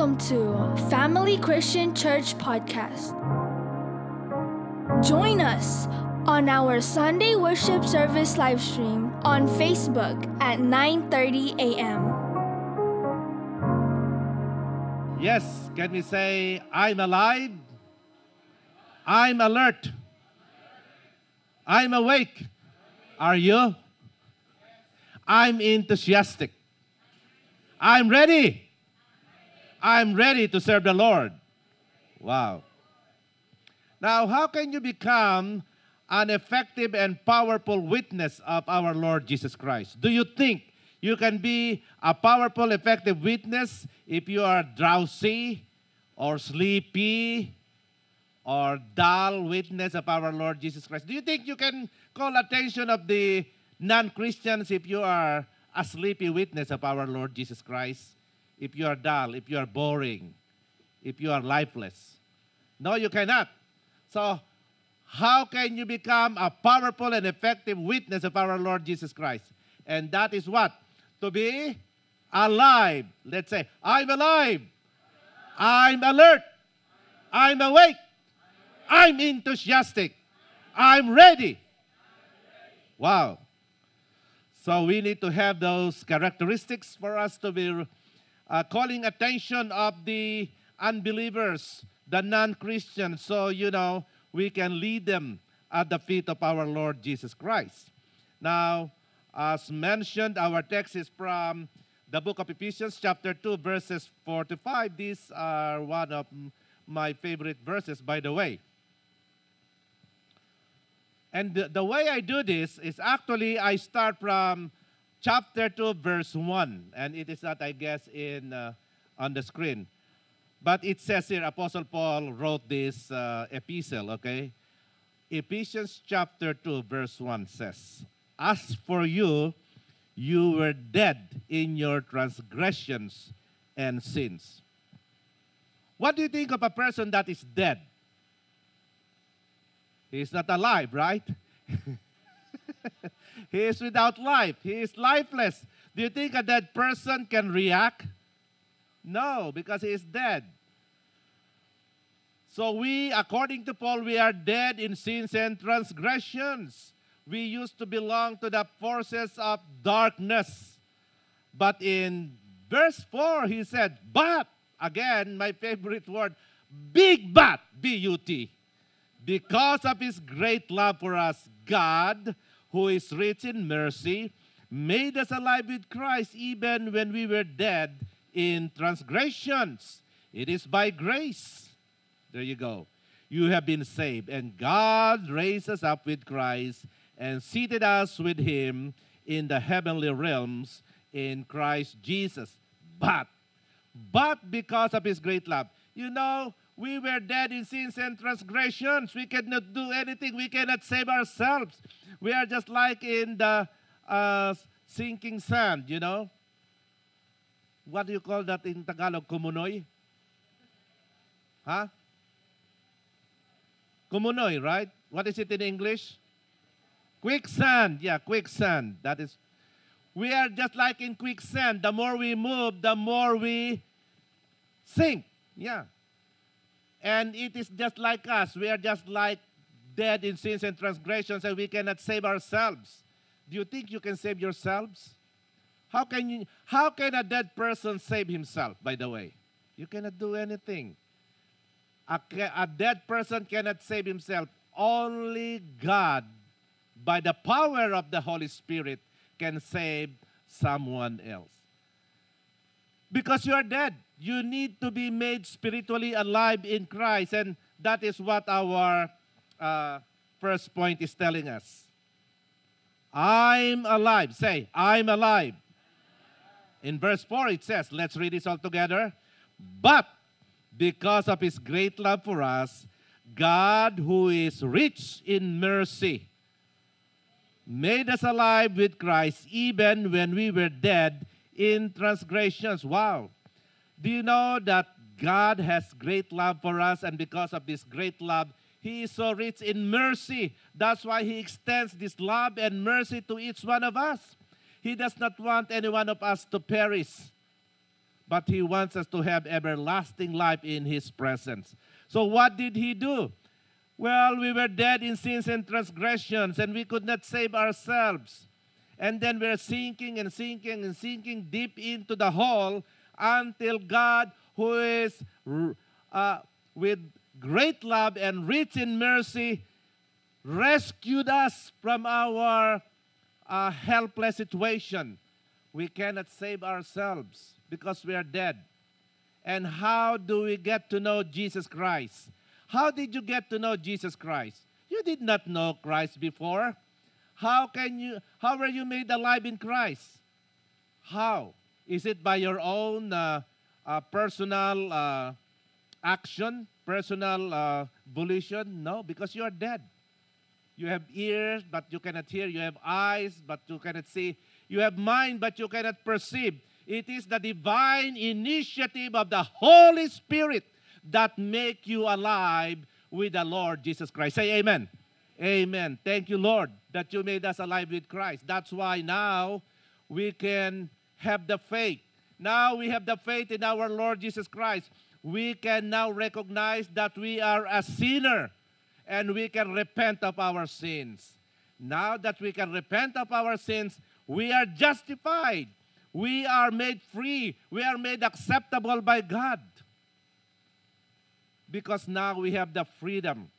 Welcome to Family Christian Church Podcast. Join us on our Sunday worship service live stream on Facebook at 9:30 a.m. Yes, can we say, I'm alive? I'm alert. I'm awake. Are you? I'm enthusiastic. I'm ready. I'm ready to serve the Lord. Wow. Now, how can you become an effective and powerful witness of our Lord Jesus Christ? Do you think you can be a powerful, effective witness if you are drowsy or sleepy or dull witness of our Lord Jesus Christ? Do you think you can call attention of the non-Christians if you are a sleepy witness of our Lord Jesus Christ? If you are dull, if you are boring, if you are lifeless? No, you cannot. So, how can you become a powerful and effective witness of our Lord Jesus Christ? And that is what? To be alive. Let's say, I'm alive. I'm alert. I'm awake. I'm enthusiastic. I'm ready. Wow. So we need to have those characteristics for us to be uh, calling attention of the unbelievers, the non-Christians, so you know we can lead them at the feet of our Lord Jesus Christ. Now, as mentioned, our text is from the book of Ephesians, chapter 2, verses 4 to 5. These are one of my favorite verses, by the way. And the, the way I do this is actually I start from chapter 2, verse 1. And it is not, I guess, in uh, on the screen. But it says here, Apostle Paul wrote this uh, epistle, okay? Ephesians chapter 2, verse 1 says, As for you, you were dead in your transgressions and sins. What do you think of a person that is dead? He is not alive, right? he is without life. He is lifeless. Do you think a dead person can react? No, because he is dead. So we, according to Paul, we are dead in sins and transgressions. We used to belong to the forces of darkness. But in verse 4, he said, but, again, my favorite word, big but, B-U-T. Because of his great love for us, God, who is rich in mercy, made us alive with Christ even when we were dead in transgressions. It is by grace. There you go. You have been saved, and God raised us up with Christ and seated us with him in the heavenly realms in Christ Jesus. But, but because of his great love, you know, we were dead in sins and transgressions. We cannot do anything. We cannot save ourselves. We are just like in the uh, sinking sand, you know. What do you call that in Tagalog? Kumunoy? Huh? Kumunoy, right? What is it in English? Quicksand. Yeah, quicksand. That is. We are just like in quicksand. The more we move, the more we sink. Yeah. And it is just like us. We are just like dead in sins and transgressions, and we cannot save ourselves. Do you think you can save yourselves? How can, you, how can a dead person save himself, by the way? You cannot do anything. A, a dead person cannot save himself. Only God, by the power of the Holy Spirit, can save someone else. Because you are dead. You need to be made spiritually alive in Christ. And that is what our uh, first point is telling us. I'm alive. Say, I'm alive. In verse 4, it says, let's read this all together. But because of his great love for us, God, who is rich in mercy, made us alive with Christ even when we were dead in transgressions. Wow. Do you know that God has great love for us, and because of this great love, He is so rich in mercy. That's why He extends this love and mercy to each one of us. He does not want any one of us to perish, but He wants us to have everlasting life in His presence. So, what did He do? Well, we were dead in sins and transgressions, and we could not save ourselves. And then we're sinking and sinking and sinking deep into the hole until God, who is uh, with great love and rich in mercy, rescued us from our uh, helpless situation. We cannot save ourselves because we are dead. And how do we get to know Jesus Christ? How did you get to know Jesus Christ? You did not know Christ before. How can you how were you made alive in Christ? How? Is it by your own uh, uh, personal uh, action, personal uh, volition? No, because you are dead. You have ears, but you cannot hear. You have eyes, but you cannot see. You have mind, but you cannot perceive. It is the divine initiative of the Holy Spirit that make you alive with the Lord Jesus Christ. Say amen. Amen. Thank you, Lord, that you made us alive with Christ. That's why now we can have the faith. Now we have the faith in our Lord Jesus Christ. We can now recognize that we are a sinner and we can repent of our sins. Now that we can repent of our sins, we are justified. We are made free. We are made acceptable by God. Because now we have the freedom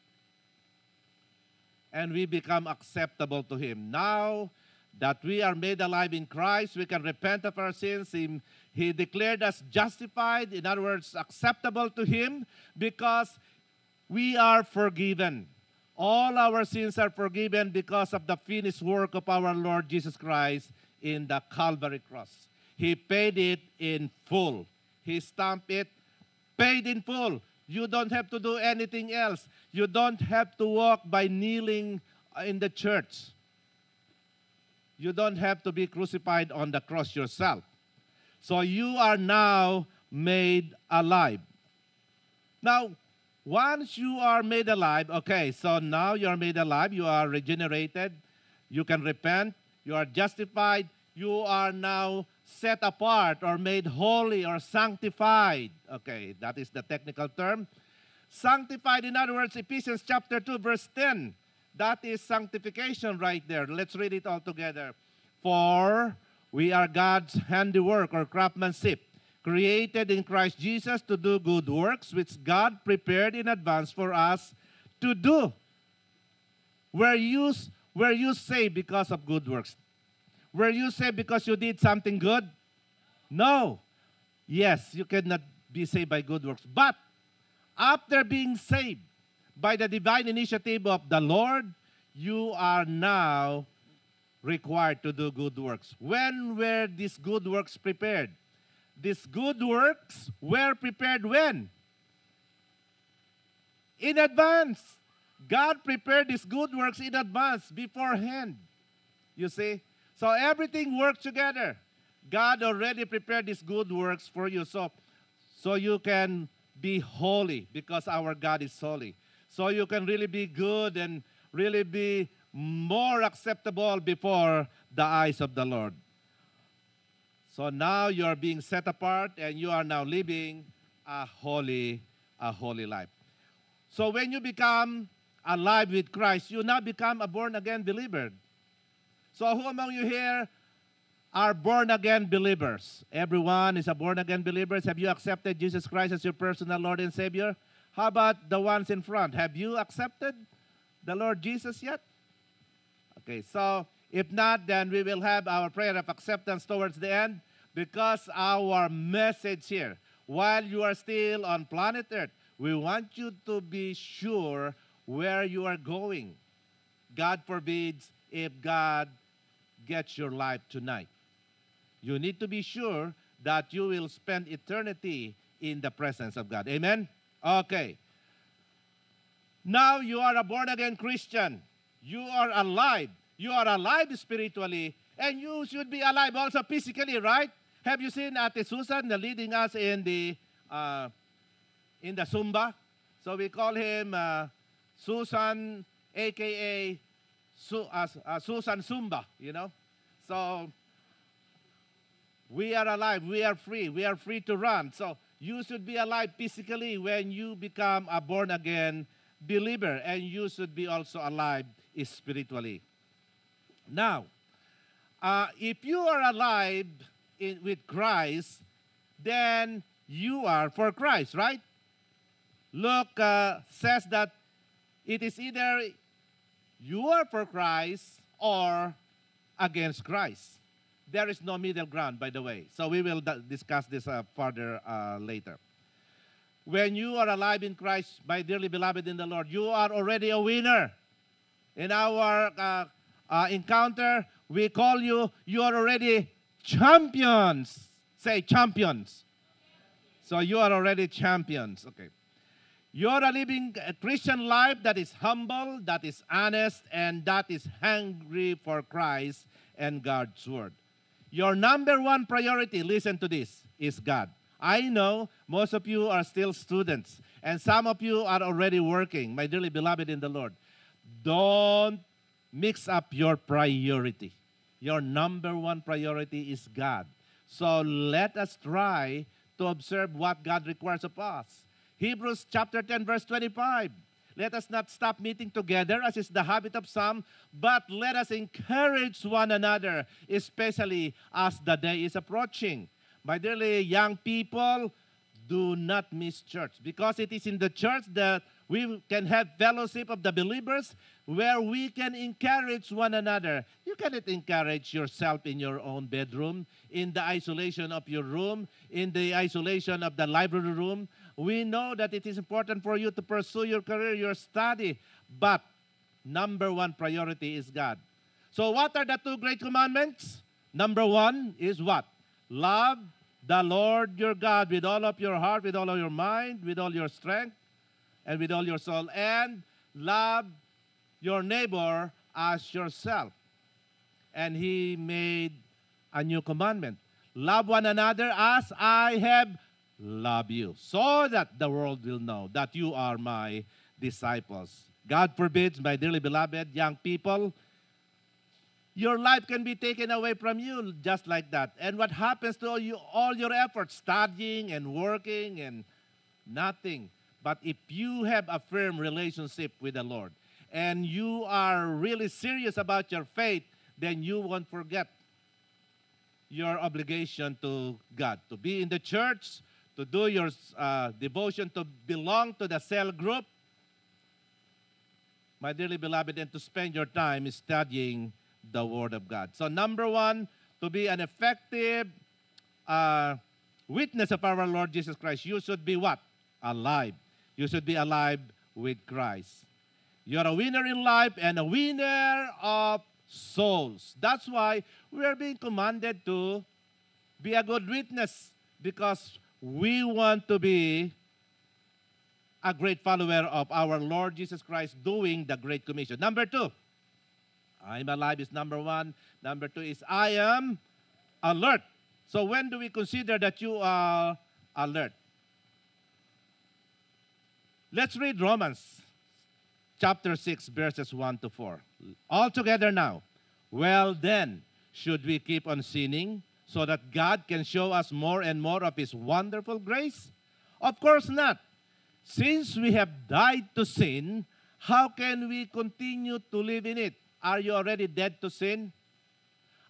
and we become acceptable to Him. Now that we are made alive in Christ, we can repent of our sins. He, he declared us justified, in other words, acceptable to Him because we are forgiven. All our sins are forgiven because of the finished work of our Lord Jesus Christ in the Calvary cross. He paid it in full. He stamped it, paid in full. You don't have to do anything else. You don't have to walk by kneeling in the church. You don't have to be crucified on the cross yourself. So you are now made alive. Now, once you are made alive, okay, so now you are made alive, you are regenerated, you can repent, you are justified, you are now set apart or made holy or sanctified. Okay, that is the technical term. Sanctified, in other words, Ephesians chapter 2, verse 10. That is sanctification right there. Let's read it all together. For we are God's handiwork or craftsmanship created in Christ Jesus to do good works, which God prepared in advance for us to do. Were you, you saved because of good works? Were you saved because you did something good? No. Yes, you cannot be saved by good works. But after being saved by the divine initiative of the Lord, you are now required to do good works. When were these good works prepared? These good works were prepared when? In advance. God prepared these good works in advance, beforehand. You see? So everything works together. God already prepared these good works for you. So, so you can be holy because our God is holy. So you can really be good and really be more acceptable before the eyes of the Lord. So now you are being set apart and you are now living a holy, a holy life. So when you become alive with Christ, you now become a born again believer. So who among you here are born again believers? Everyone is a born again believer. Have you accepted Jesus Christ as your personal Lord and Savior? How about the ones in front? Have you accepted the Lord Jesus yet? Okay, so if not, then we will have our prayer of acceptance towards the end because our message here, while you are still on planet Earth, we want you to be sure where you are going. God forbids if God gets your life tonight. You need to be sure that you will spend eternity in the presence of God. Amen? Okay. Now you are a born again Christian. You are alive you are alive spiritually, and you should be alive also physically, right? Have you seen Ate Susan leading us in the uh, in the Zumba? So we call him uh, Susan, aka Su, uh, uh, Susan Zumba, you know. So We are alive. We are free. We are free to run. So you should be alive physically when you become a born again believer, and you should be also alive spiritually. Now, uh, if you are alive in, with Christ, then you are for Christ, right? Luke uh, says that it is either you are for Christ or against Christ. There is no middle ground, by the way. So we will discuss this uh, further uh, later. When you are alive in Christ, my dearly beloved in the Lord, you are already a winner. In our uh, uh, encounter, we call you, you are already champions. Say champions. So you are already champions. Okay. You're living a Christian life that is humble, that is honest, and that is hungry for Christ and God's word. Your number one priority, listen to this, is God. I know most of you are still students, and some of you are already working, my dearly beloved in the Lord. Don't mix up your priority. Your number one priority is God. So let us try to observe what God requires of us. Hebrews chapter 10, verse 25. Let us not stop meeting together, as is the habit of some, but let us encourage one another, especially as the day is approaching. My dearly young people, do not miss church because it is in the church that we can have fellowship of the believers where we can encourage one another. You cannot encourage yourself in your own bedroom, in the isolation of your room, in the isolation of the library room. We know that it is important for you to pursue your career, your study, but number one priority is God. So, what are the two great commandments? Number one is what? Love the Lord your God with all of your heart, with all of your mind, with all your strength, and with all your soul, and love your neighbor as yourself. And he made a new commandment love one another as I have loved you, so that the world will know that you are my disciples. God forbids, my dearly beloved young people, your life can be taken away from you just like that. And what happens to all, you, all your efforts, studying and working and nothing. But if you have a firm relationship with the Lord and you are really serious about your faith, then you won't forget your obligation to God to be in the church, to do your uh, devotion, to belong to the cell group, my dearly beloved, and to spend your time studying the Word of God. So, number one, to be an effective uh, witness of our Lord Jesus Christ, you should be what? Alive. You should be alive with Christ. You're a winner in life and a winner of souls. That's why we are being commanded to be a good witness because we want to be a great follower of our Lord Jesus Christ doing the Great Commission. Number two, I'm alive is number one. Number two is I am alert. So when do we consider that you are alert? Let's read Romans chapter 6, verses 1 to 4. All together now. Well, then, should we keep on sinning so that God can show us more and more of His wonderful grace? Of course not. Since we have died to sin, how can we continue to live in it? Are you already dead to sin?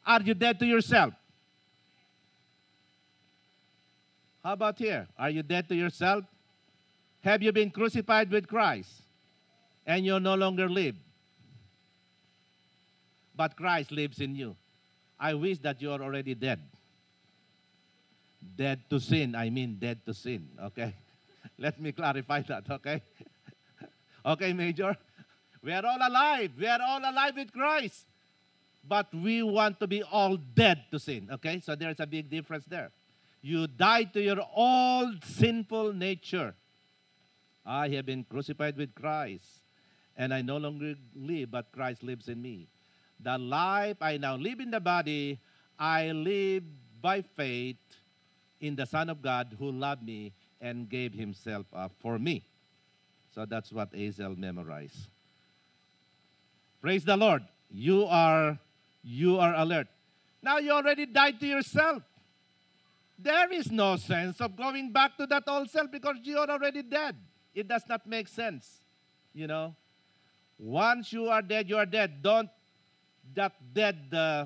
Are you dead to yourself? How about here? Are you dead to yourself? Have you been crucified with Christ and you no longer live? But Christ lives in you. I wish that you are already dead. Dead to sin, I mean dead to sin, okay? Let me clarify that, okay? okay, Major? We are all alive. We are all alive with Christ. But we want to be all dead to sin, okay? So there's a big difference there. You died to your old sinful nature. I have been crucified with Christ, and I no longer live, but Christ lives in me. The life I now live in the body, I live by faith in the Son of God who loved me and gave himself up for me. So that's what Azel memorized. Praise the Lord. You are you are alert. Now you already died to yourself. there is no sense of going back to that old self because you are already dead. It does not make sense. You know? Once you are dead, you are dead. Don't that dead uh,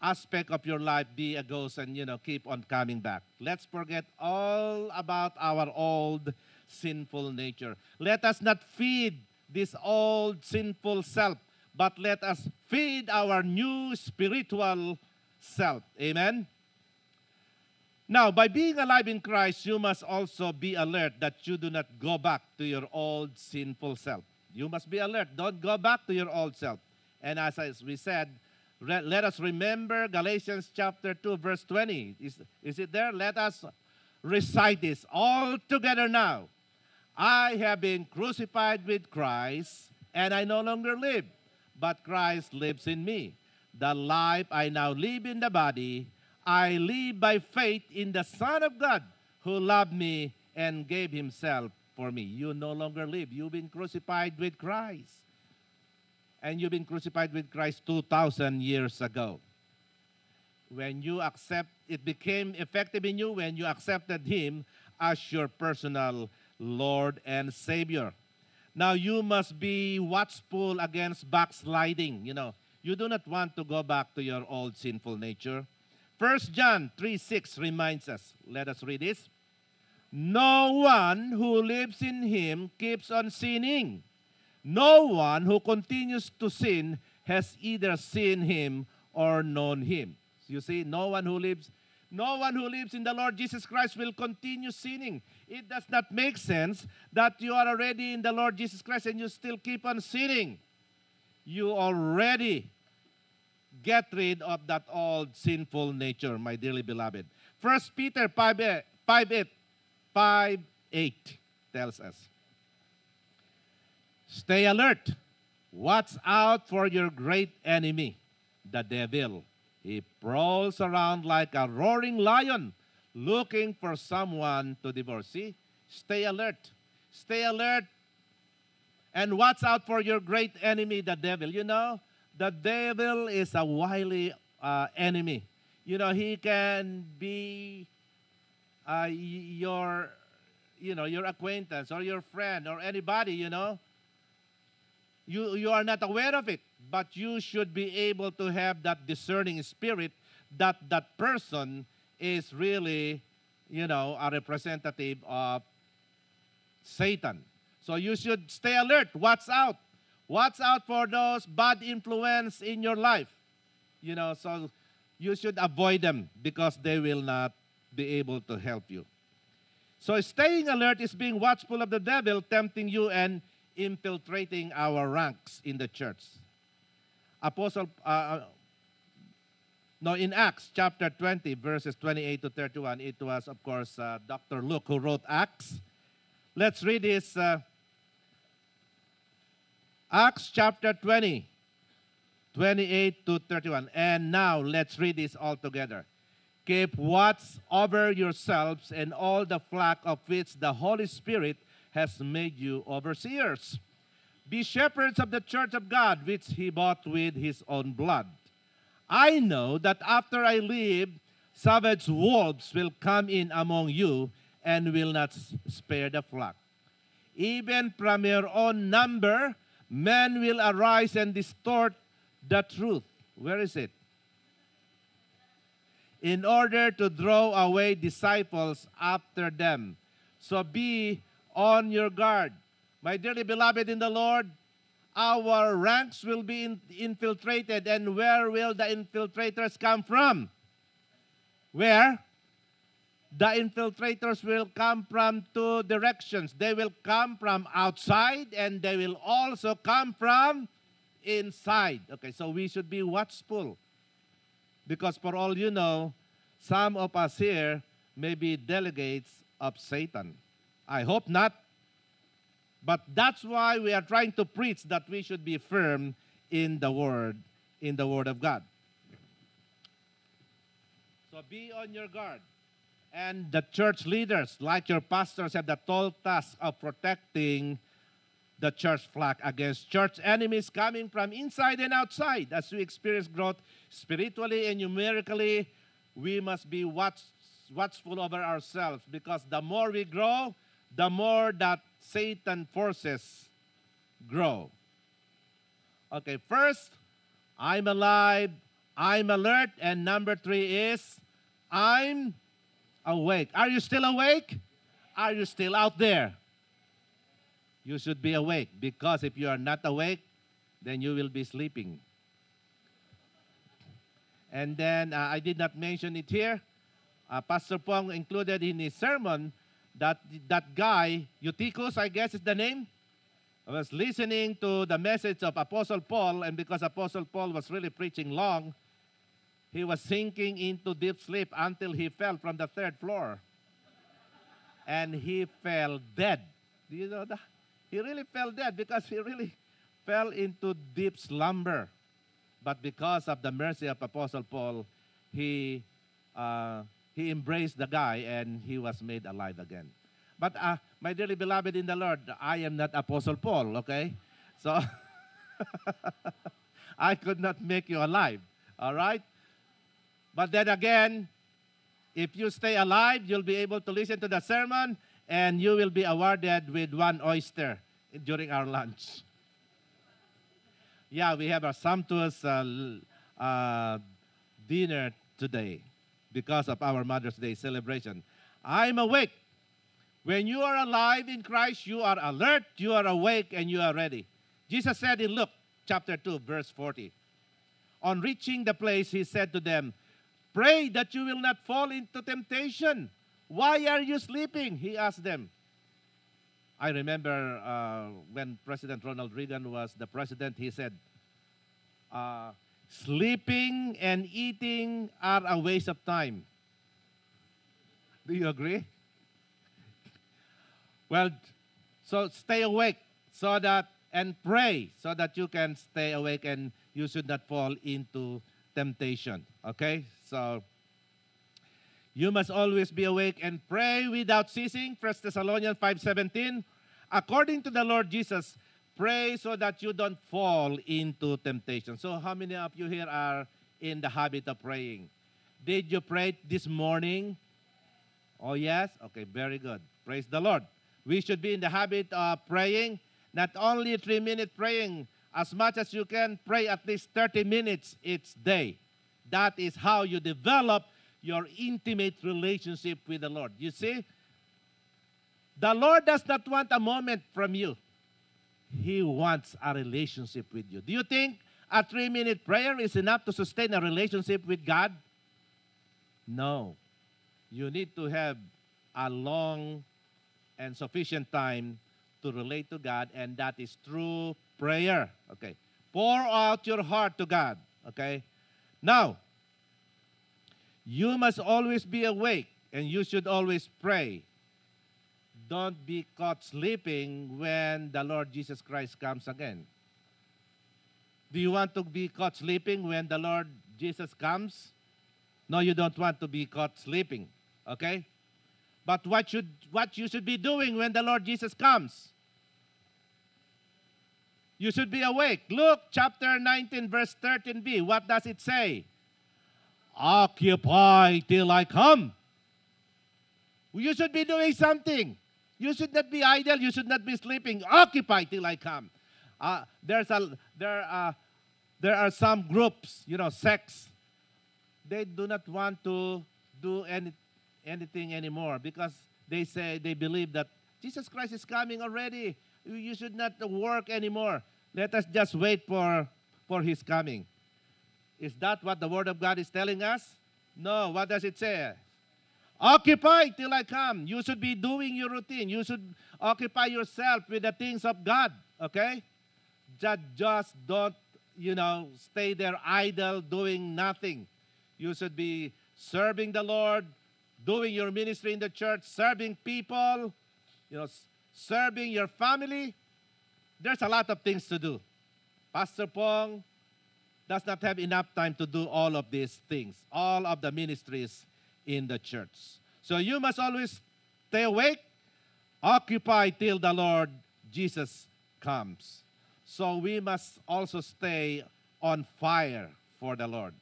aspect of your life be a ghost and, you know, keep on coming back. Let's forget all about our old sinful nature. Let us not feed this old sinful self, but let us feed our new spiritual self. Amen? Now, by being alive in Christ, you must also be alert that you do not go back to your old sinful self. You must be alert. Don't go back to your old self. And as we said, let us remember Galatians chapter 2, verse 20. Is, is it there? Let us recite this all together now. I have been crucified with Christ, and I no longer live, but Christ lives in me. The life I now live in the body, I live by faith in the Son of God who loved me and gave himself for me. You no longer live. You've been crucified with Christ. And you've been crucified with Christ 2,000 years ago. When you accept, it became effective in you when you accepted Him as your personal Lord and Savior. Now you must be watchful against backsliding. You know, you do not want to go back to your old sinful nature. First John 3 6 reminds us. Let us read this. No one who lives in him keeps on sinning. No one who continues to sin has either seen him or known him. You see, no one who lives no one who lives in the Lord Jesus Christ will continue sinning. It does not make sense that you are already in the Lord Jesus Christ and you still keep on sinning. You already get rid of that old sinful nature, my dearly beloved. First Peter 5 8, 5 8, 5 8 tells us. Stay alert. Watch out for your great enemy, the devil. He prowls around like a roaring lion, looking for someone to devour. See? Stay alert. Stay alert. And watch out for your great enemy, the devil. You know, the devil is a wily uh, enemy. You know, he can be uh, your, you know, your acquaintance or your friend or anybody, you know. You, you are not aware of it, but you should be able to have that discerning spirit that that person is really, you know, a representative of Satan. So you should stay alert. Watch out. Watch out for those bad influence in your life. You know, so you should avoid them because they will not be able to help you. So staying alert is being watchful of the devil tempting you and infiltrating our ranks in the church. Apostle, uh, uh no, in Acts chapter 20, verses 28 to 31, it was, of course, uh, Dr. Luke who wrote Acts. Let's read this. Uh, Acts chapter 20, 28 to 31. And now let's read this all together. Keep watch over yourselves and all the flock of which the Holy Spirit has made you overseers. Be shepherds of the church of God, which he bought with his own blood. I know that after I leave, savage wolves will come in among you and will not spare the flock. Even from your own number, men will arise and distort the truth. Where is it? In order to draw away disciples after them. So be on your guard. My dearly beloved in the Lord, our ranks will be in, infiltrated. And where will the infiltrators come from? Where? the infiltrators will come from two directions. They will come from outside and they will also come from inside. Okay, so we should be watchful. Because for all you know, some of us here may be delegates of Satan. I hope not. But that's why we are trying to preach that we should be firm in the word, in the word of God. So be on your guard. And the church leaders, like your pastors, have the tall task of protecting the church flock against church enemies coming from inside and outside as we experience growth spiritually and numerically we must be watch, watchful over ourselves because the more we grow, the more that Satan forces grow. Okay, first, I'm alive, I'm alert, and number three is I'm awake. Are you still awake? Are you still out there? You should be awake because if you are not awake, then you will be sleeping. And then uh, I did not mention it here. Uh, Pastor Pong included in his sermon that that guy, Eutychus, I guess is the name, was listening to the message of Apostle Paul, and because Apostle Paul was really preaching long, he was sinking into deep sleep until he fell from the third floor. And he fell dead. Do you know that? He really fell dead because he really fell into deep slumber. But because of the mercy of Apostle Paul, he, uh, he embraced the guy and he was made alive again. But uh, my dearly beloved in the Lord, I am not Apostle Paul, okay? So I could not make you alive, all right? But then again, if you stay alive, you'll be able to listen to the sermon and you will be awarded with one oyster during our lunch. Yeah, we have a sumptuous uh, uh, dinner today because of our Mother's Day celebration. I'm awake. When you are alive in Christ, you are alert, you are awake, and you are ready. Jesus said in Luke chapter 2, verse 40, On reaching the place, he said to them, Pray that you will not fall into temptation. Why are you sleeping? He asked them. I remember uh, when President Ronald Reagan was the president, he said, uh, Sleeping and eating are a waste of time. Do you agree? Well, so stay awake so that and pray so that you can stay awake and you should not fall into temptation. Okay? So you must always be awake and pray without ceasing. 1 Thessalonians 5:17. According to the Lord Jesus, pray so that you don't fall into temptation. So how many of you here are in the habit of praying? Did you pray this morning? Oh yes? Okay, very good. Praise the Lord. We should be in the habit of praying, not only 3 minute praying, as much as you can pray at least 30 minutes each day. That is how you develop your intimate relationship with the Lord. You see, the Lord does not want a moment from you. He wants a relationship with you. Do you think a three minute prayer is enough to sustain a relationship with God? No. You need to have a long and sufficient time to relate to God, and that is through prayer. Okay. Pour out your heart to God. Okay. Now, you must always be awake and you should always pray. Don't be caught sleeping when the Lord Jesus Christ comes again. Do you want to be caught sleeping when the Lord Jesus comes? No, you don't want to be caught sleeping. Okay? But what should what you should be doing when the Lord Jesus comes? You should be awake. Luke chapter 19 verse 13b. What does it say? Occupy till I come. You should be doing something. You should not be idle. You should not be sleeping. Occupy till I come. Uh, there's a there are there are some groups, you know, sects. They do not want to do any anything anymore because they say they believe that Jesus Christ is coming already. You should not work anymore. Let us just wait for, for his coming. Is that what the Word of God is telling us? No. What does it say? Occupy till I come. You should be doing your routine. You should occupy yourself with the things of God. Okay? Just, just don't, you know, stay there idle doing nothing. You should be serving the Lord, doing your ministry in the church, serving people, you know, serving your family. There's a lot of things to do. Pastor Pong does not have enough time to do all of these things, all of the ministries in the church. So you must always stay awake, occupy till the Lord Jesus comes. So we must also stay on fire for the Lord.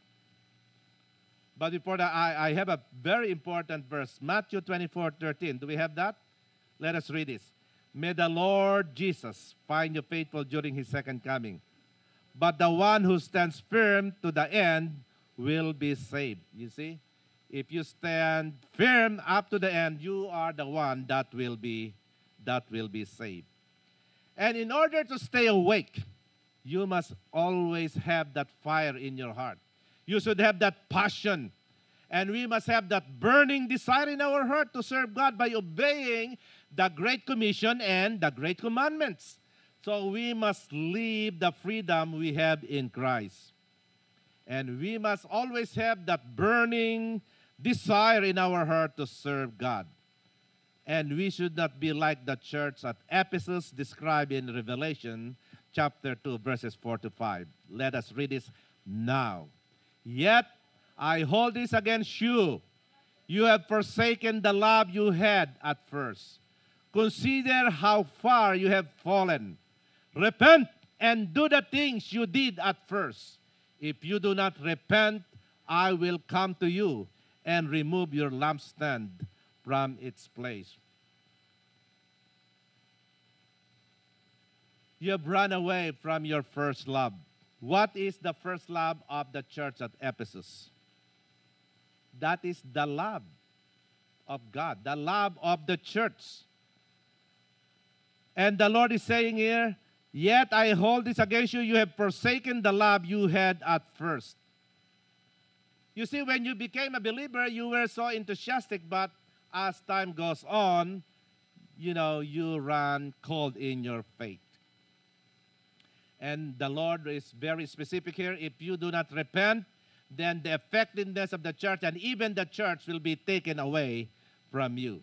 But before that, I, I have a very important verse Matthew 24 13. Do we have that? Let us read this. May the Lord Jesus find you faithful during his second coming. But the one who stands firm to the end will be saved. You see? If you stand firm up to the end, you are the one that will be that will be saved. And in order to stay awake, you must always have that fire in your heart. You should have that passion. And we must have that burning desire in our heart to serve God by obeying the Great Commission and the Great Commandments. So we must live the freedom we have in Christ. And we must always have that burning desire in our heart to serve God. And we should not be like the church at Ephesus described in Revelation chapter 2, verses 4 to 5. Let us read this now. Yet I hold this against you. You have forsaken the love you had at first. Consider how far you have fallen. Repent and do the things you did at first. If you do not repent, I will come to you and remove your lampstand from its place. You have run away from your first love. What is the first love of the church at Ephesus? That is the love of God, the love of the church. And the Lord is saying here, Yet I hold this against you, you have forsaken the love you had at first. You see, when you became a believer, you were so enthusiastic, but as time goes on, you know, you run cold in your faith. And the Lord is very specific here. If you do not repent, then the effectiveness of the church and even the church will be taken away from you.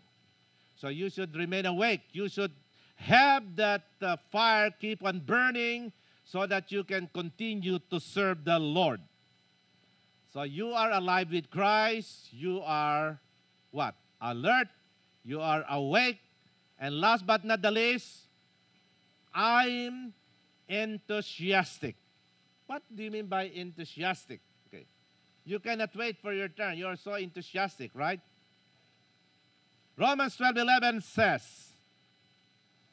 So you should remain awake. You should have that uh, fire keep on burning so that you can continue to serve the Lord. So you are alive with Christ. You are what? Alert. You are awake. And last but not the least, I'm enthusiastic. What do you mean by enthusiastic? Okay. You cannot wait for your turn. You are so enthusiastic, right? Romans 12 11 says,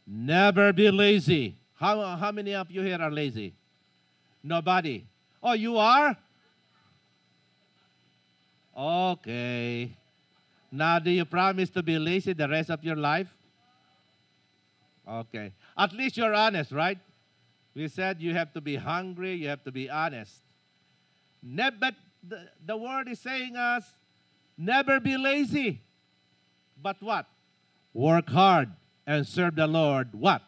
Never be lazy. How, how many of you here are lazy? Nobody. Oh, you are? Okay. Now, do you promise to be lazy the rest of your life? Okay. At least you're honest, right? We said you have to be hungry, you have to be honest. Ne- but the, the word is saying us never be lazy. But what? Work hard and serve the Lord. What?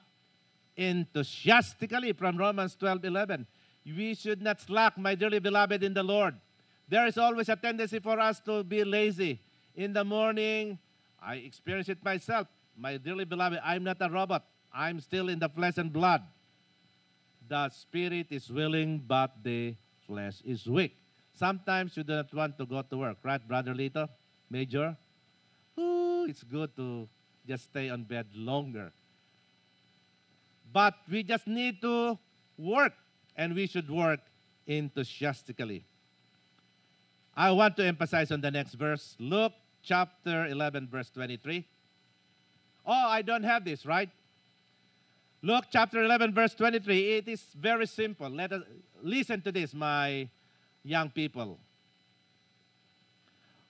Enthusiastically from Romans 12 11. We should not slack, my dearly beloved, in the Lord. There is always a tendency for us to be lazy. In the morning, I experience it myself. My dearly beloved, I'm not a robot. I'm still in the flesh and blood. The spirit is willing, but the flesh is weak. Sometimes you do not want to go to work, right, Brother Lito? Major? Ooh, it's good to just stay on bed longer. But we just need to work, and we should work enthusiastically. I want to emphasize on the next verse, Luke chapter 11, verse 23. Oh, I don't have this, right? Luke chapter 11, verse 23. It is very simple. Let us listen to this, my young people.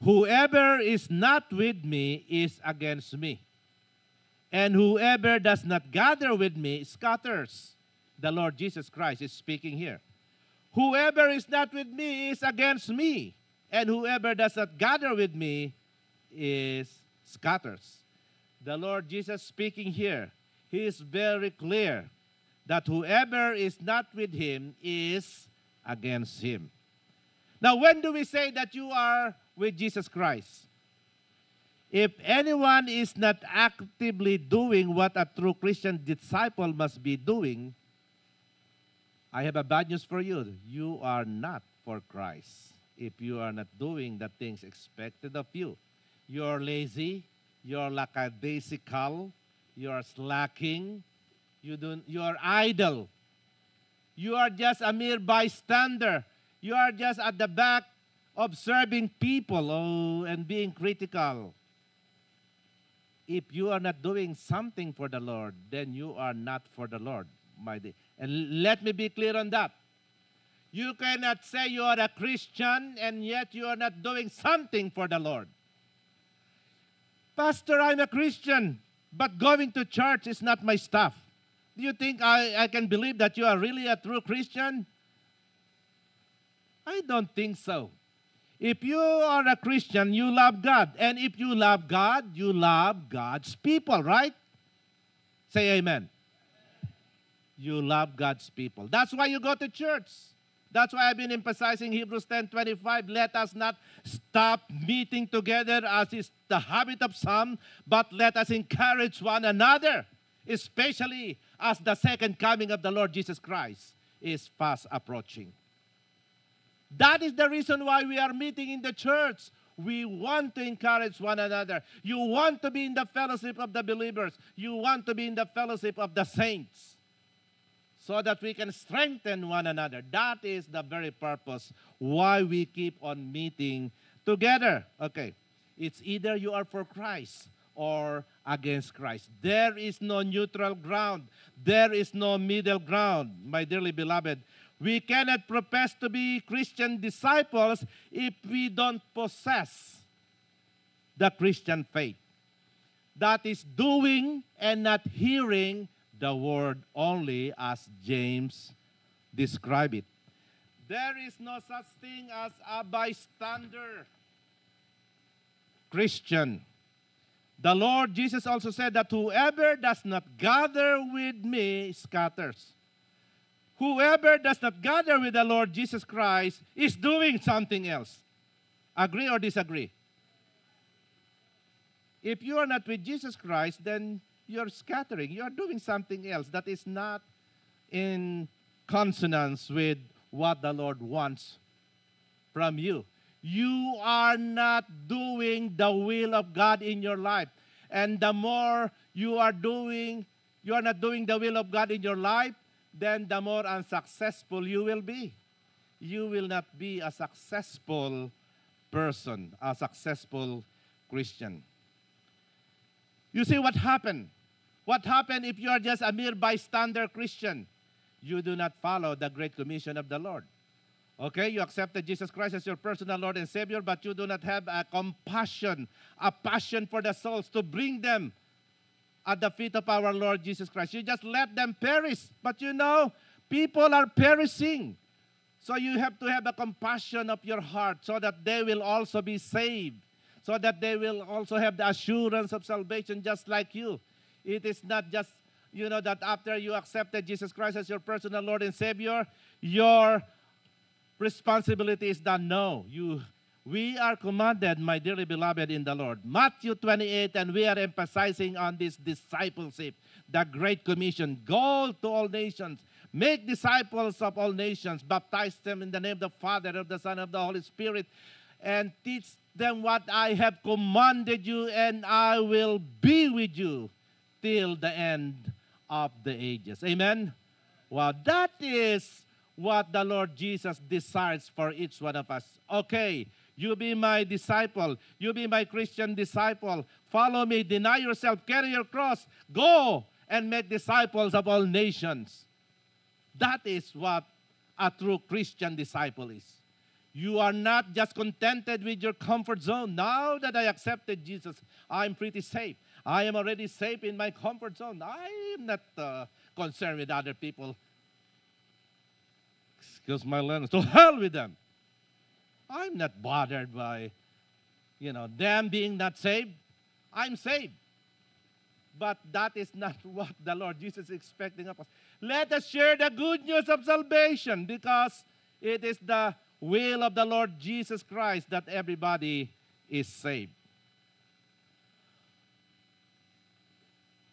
Whoever is not with me is against me. And whoever does not gather with me scatters. The Lord Jesus Christ is speaking here. Whoever is not with me is against me. And whoever does not gather with me is scatters. The Lord Jesus speaking here, he is very clear that whoever is not with him is against him. Now, when do we say that you are with Jesus Christ? If anyone is not actively doing what a true Christian disciple must be doing, I have a bad news for you. You are not for Christ if you are not doing the things expected of you. You're lazy, you're lackadaisical, you're slacking, you, don't, you are idle. You are just a mere bystander. You are just at the back observing people oh, and being critical. If you are not doing something for the Lord, then you are not for the Lord, my dear. And let me be clear on that. You cannot say you are a Christian and yet you are not doing something for the Lord. Pastor, I'm a Christian, but going to church is not my stuff. Do you think I, I can believe that you are really a true Christian? I don't think so. If you are a Christian, you love God. And if you love God, you love God's people, right? Say amen. You love God's people. That's why you go to church. That's why I've been emphasizing Hebrews 10:25. Let us not stop meeting together as is the habit of some, but let us encourage one another, especially as the second coming of the Lord Jesus Christ is fast approaching. That is the reason why we are meeting in the church. We want to encourage one another. You want to be in the fellowship of the believers. You want to be in the fellowship of the saints so that we can strengthen one another. That is the very purpose why we keep on meeting together. Okay, it's either you are for Christ or against Christ. There is no neutral ground, there is no middle ground, my dearly beloved. We cannot profess to be Christian disciples if we don't possess the Christian faith. That is doing and not hearing the word only as James described it. There is no such thing as a bystander Christian. The Lord Jesus also said that whoever does not gather with me scatters. Whoever does not gather with the Lord Jesus Christ is doing something else. Agree or disagree? If you are not with Jesus Christ, then you're scattering. You are doing something else that is not in consonance with what the Lord wants from you. You are not doing the will of God in your life. And the more you are doing, you are not doing the will of God in your life, then the more unsuccessful you will be. You will not be a successful person, a successful Christian. You see what happened? What happened if you are just a mere bystander Christian? You do not follow the great commission of the Lord. Okay, you accepted Jesus Christ as your personal Lord and Savior, but you do not have a compassion, a passion for the souls to bring them at the feet of our Lord Jesus Christ. You just let them perish. But you know, people are perishing. So you have to have a compassion of your heart so that they will also be saved, so that they will also have the assurance of salvation just like you. It is not just, you know, that after you accepted Jesus Christ as your personal Lord and Savior, your responsibility is done. No, you we are commanded, my dearly beloved in the Lord. Matthew 28, and we are emphasizing on this discipleship, the Great Commission. Go to all nations, make disciples of all nations, baptize them in the name of the Father, of the Son, of the Holy Spirit, and teach them what I have commanded you, and I will be with you till the end of the ages. Amen? Well, that is what the Lord Jesus desires for each one of us. Okay, you be my disciple. You be my Christian disciple. Follow me. Deny yourself. Carry your cross. Go and make disciples of all nations. That is what a true Christian disciple is. You are not just contented with your comfort zone. Now that I accepted Jesus, I'm pretty safe. I am already safe in my comfort zone. I am not uh, concerned with other people. Excuse my language. To hell with them. I'm not bothered by, you know, them being not saved. I'm saved. But that is not what the Lord Jesus is expecting of us. Let us share the good news of salvation because it is the will of the Lord Jesus Christ that everybody is saved.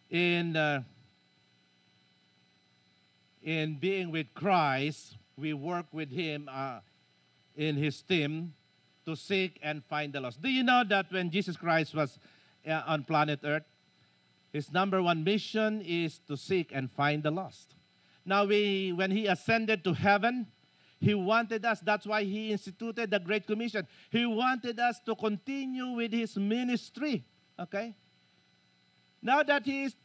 In, uh, in being with Christ, we work with Him uh, in his team to seek and find the lost. Do you know that when Jesus Christ was uh, on planet Earth, his number one mission is to seek and find the lost. Now, we, when he ascended to heaven, He wanted us. That's why He instituted the Great Commission. He wanted us to continue with His ministry. Okay? Now that He's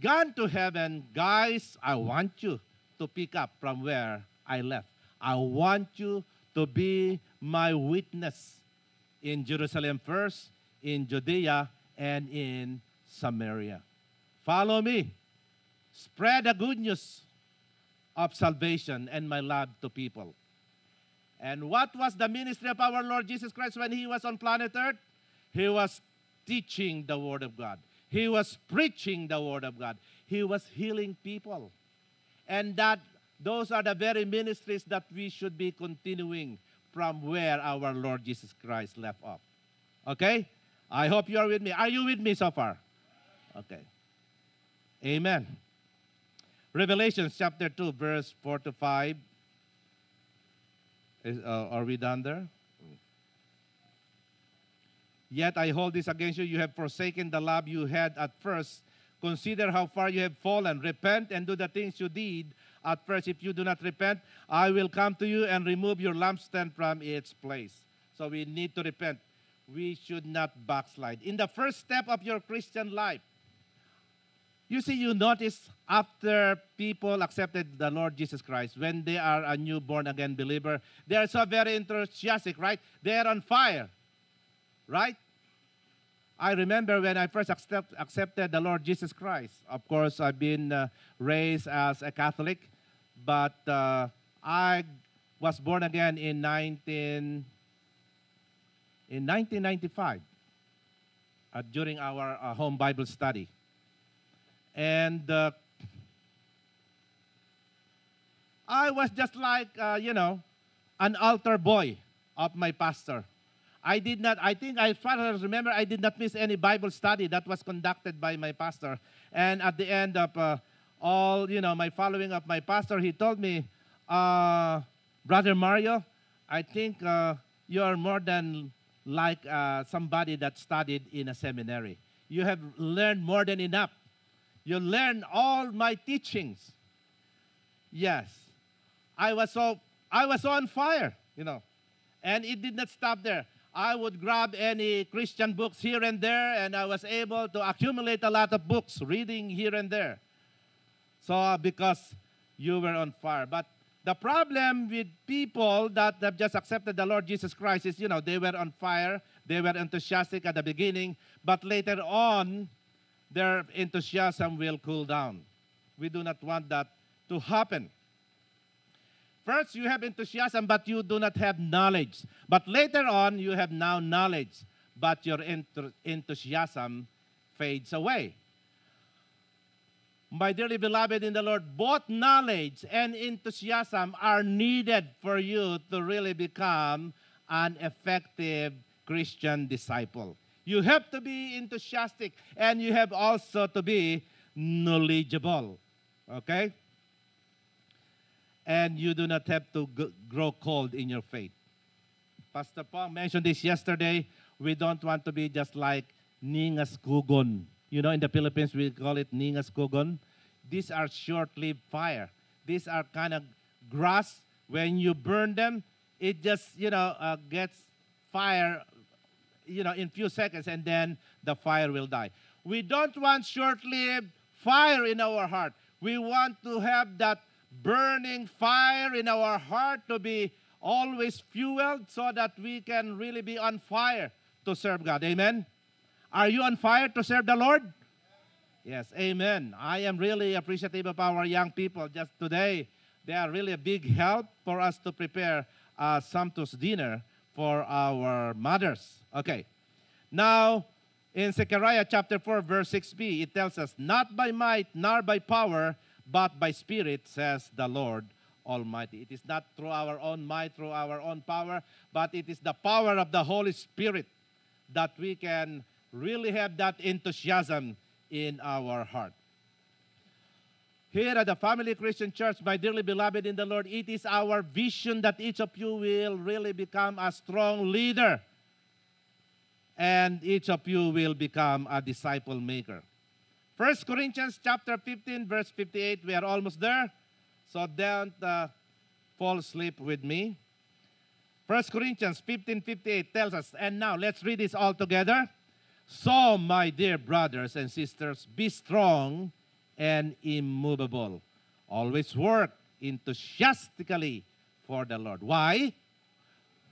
gone to heaven, guys, I want you to pick up from where I left. I want you to be my witness in Jerusalem first, in Judea, and in Samaria. Follow me. Spread the good news of salvation and my love to people. And what was the ministry of our Lord Jesus Christ when he was on planet Earth? He was teaching the Word of God. He was preaching the Word of God. He was healing people. And that those are the very ministries that we should be continuing from where our Lord Jesus Christ left off. Okay? I hope you are with me. Are you with me so far? Okay. Amen. Revelation chapter 2, verse 4 to 5. Is, uh, are we done there? Yet I hold this against you. You have forsaken the love you had at first. Consider how far you have fallen. Repent and do the things you did at first. If you do not repent, I will come to you and remove your lampstand from its place. So we need to repent. We should not backslide. In the first step of your Christian life, you see, you notice after people accepted the Lord Jesus Christ, when they are a new born again believer, they are so very enthusiastic, right? They are on fire, right? I remember when I first accept, accepted the Lord Jesus Christ. Of course, I've been uh, raised as a Catholic, but uh, I was born again in 19 in 1995 uh, during our uh, home Bible study. And uh, I was just like, uh, you know, an altar boy of my pastor. I did not, I think, I, as far as I remember, I did not miss any Bible study that was conducted by my pastor. And at the end of uh, all, you know, my following of my pastor, he told me, uh, Brother Mario, I think uh, you are more than like uh, somebody that studied in a seminary. You have learned more than enough. You learned all my teachings. Yes. I was so I was so on fire, you know. And it did not stop there. I would grab any Christian books here and there, and I was able to accumulate a lot of books, reading here and there. So, because you were on fire. But the problem with people that have just accepted the Lord Jesus Christ is, you know, they were on fire, they were enthusiastic at the beginning, but later on, their enthusiasm will cool down. We do not want that to happen. First, you have enthusiasm, but you do not have knowledge. But later on, you have now knowledge, but your enthusiasm fades away. My dearly beloved in the Lord, both knowledge and enthusiasm are needed for you to really become an effective Christian disciple. You have to be enthusiastic and you have also to be knowledgeable. Okay? And you do not have to grow cold in your faith. Pastor Paul mentioned this yesterday. We don't want to be just like Ningas Kugon. You know, in the Philippines, we call it Ningas Kugon. These are short lived fire. These are kind of grass. When you burn them, it just, you know, uh, gets fire you know, in few seconds and then the fire will die. We don't want short-lived fire in our heart. We want to have that burning fire in our heart to be always fueled so that we can really be on fire to serve God. Amen. Are you on fire to serve the Lord? Yes, amen. I am really appreciative of our young people. Just today, they are really a big help for us to prepare uh, a sumptuous dinner for our mothers. Okay. Now, in Zechariah chapter 4, verse 6b, it tells us, Not by might nor by power, but by spirit, says the Lord Almighty. It is not through our own might, through our own power, but it is the power of the Holy Spirit that we can really have that enthusiasm in our heart. Here at the Family Christian Church, my dearly beloved in the Lord, it is our vision that each of you will really become a strong leader and each of you will become a disciple maker. First Corinthians chapter 15 verse 58, we are almost there. So don't uh, fall asleep with me. 1 Corinthians 15:58 tells us, and now let's read this all together. So, my dear brothers and sisters, be strong and immovable. Always work enthusiastically for the Lord. Why?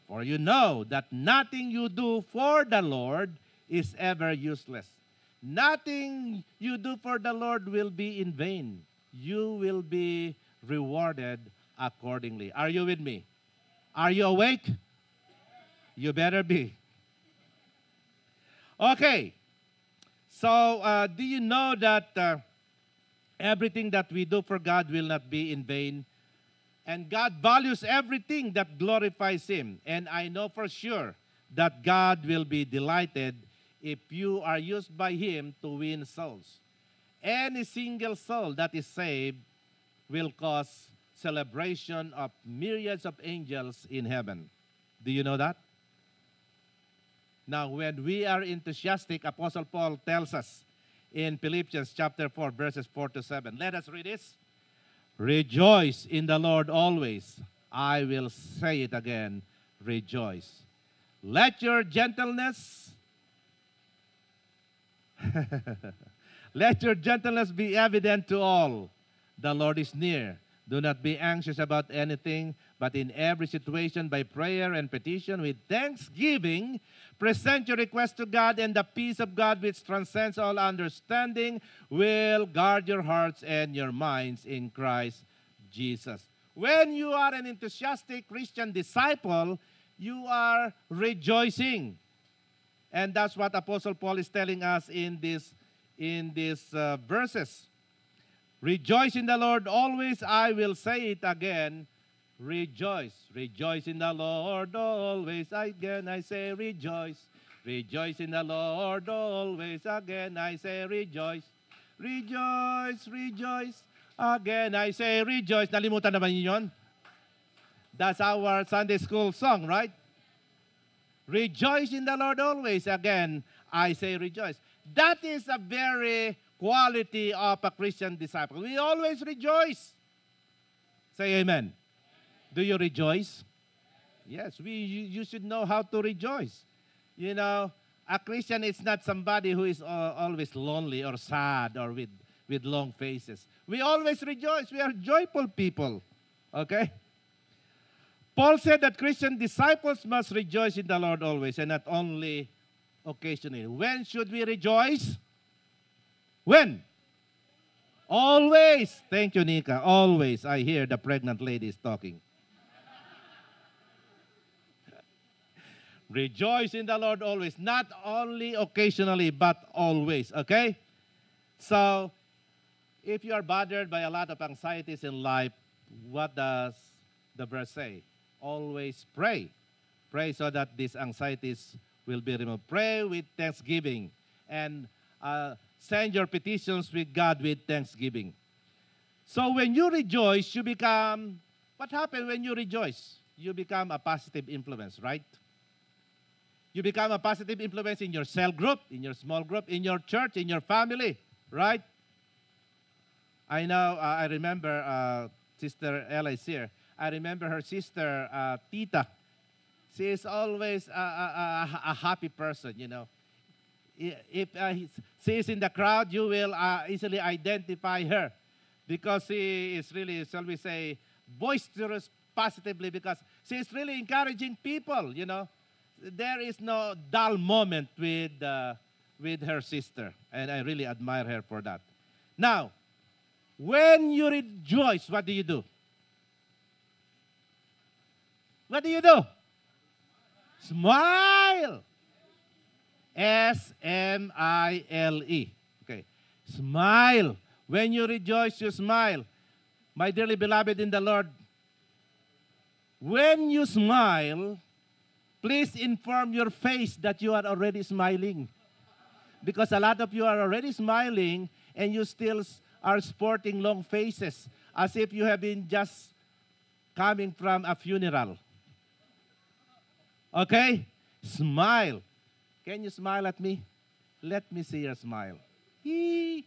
For you know that nothing you do for the Lord is ever useless. Nothing you do for the Lord will be in vain. You will be rewarded accordingly. Are you with me? Are you awake? You better be. Okay. So, uh, do you know that uh, everything that we do for God will not be in vain? And God values everything that glorifies Him. And I know for sure that God will be delighted if you are used by Him to win souls. Any single soul that is saved will cause celebration of myriads of angels in heaven. Do you know that? Now, when we are enthusiastic, Apostle Paul tells us in Philippians chapter 4, verses 4 to 7. Let us read this. Rejoice in the Lord always. I will say it again. Rejoice. Let your gentleness let your gentleness be evident to all. The Lord is near. Do not be anxious about anything, but in every situation, by prayer and petition, with thanksgiving, present your request to God, and the peace of God, which transcends all understanding, will guard your hearts and your minds in Christ Jesus. When you are an enthusiastic Christian disciple, you are rejoicing. And that's what Apostle Paul is telling us in this in these uh, verses. Rejoice in the Lord always. I will say it again. Rejoice. Rejoice in the Lord always. Again I say rejoice. Rejoice in the Lord always. Again I say rejoice. Rejoice, rejoice. Again I say rejoice. Nalimutan naman yun? That's our Sunday school song, right? Rejoice in the Lord always. Again, I say rejoice. That is a very quality of a Christian disciple. We always rejoice. Say amen. Do you rejoice? Yes, we you, should know how to rejoice. You know, a Christian is not somebody who is always lonely or sad or with with long faces. We always rejoice. We are joyful people. Okay? Paul said that Christian disciples must rejoice in the Lord always and not only occasionally. When should we rejoice? When? Always. Thank you, Nika. Always. I hear the pregnant ladies talking. Rejoice in the Lord always. Not only occasionally, but always. Okay? So, if you are bothered by a lot of anxieties in life, what does the verse say? Always pray. Pray so that these anxieties will be removed. Pray with thanksgiving. And uh, Send your petitions with God with thanksgiving. So when you rejoice, you become, what happens when you rejoice? You become a positive influence, right? You become a positive influence in your cell group, in your small group, in your church, in your family, right? I know, uh, I remember uh, Sister Ella is here. I remember her sister, uh, Tita. She is always a, a, a, a happy person, you know if uh, she is in the crowd, you will uh, easily identify her because she is really, shall we say, boisterous positively because she is really encouraging people, you know. There is no dull moment with, uh, with her sister, and I really admire her for that. Now, when you rejoice, what do you do? What do you do? Smile. S M I L E. Okay. Smile. When you rejoice, you smile. My dearly beloved in the Lord, when you smile, please inform your face that you are already smiling. Because a lot of you are already smiling and you still are sporting long faces as if you have been just coming from a funeral. Okay? Smile. Can you smile at me? Let me see your smile. You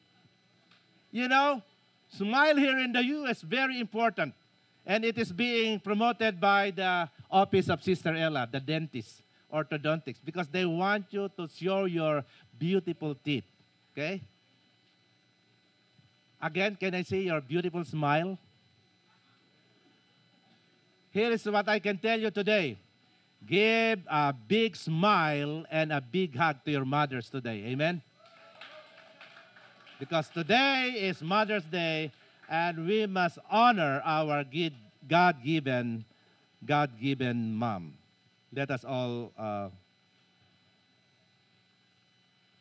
know, smile here in the U.S. very important. And it is being promoted by the office of Sister Ella, the dentist, orthodontics, because they want you to show your beautiful teeth. Okay? Again, can I see your beautiful smile? Here is what I can tell you today. Give a big smile and a big hug to your mothers today. Amen? Because today is Mother's Day and we must honor our God given God given mom. Let us all uh,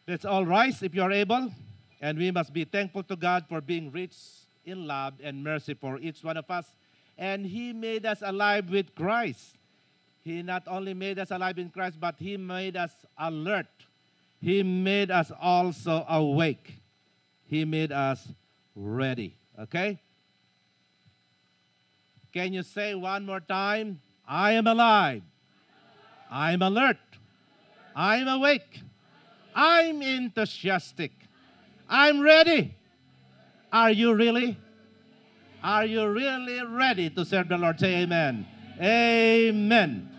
let's all rise if you are able, and we must be thankful to God for being rich in love and mercy for each one of us. And He made us alive with Christ. He not only made us alive in Christ, but He made us alert. He made us also awake. He made us ready. Okay? Can you say one more time? I am alive. I'm alert. I'm awake. I'm enthusiastic. I'm ready. Are you really? Are you really ready to serve the Lord? Say amen. Amen.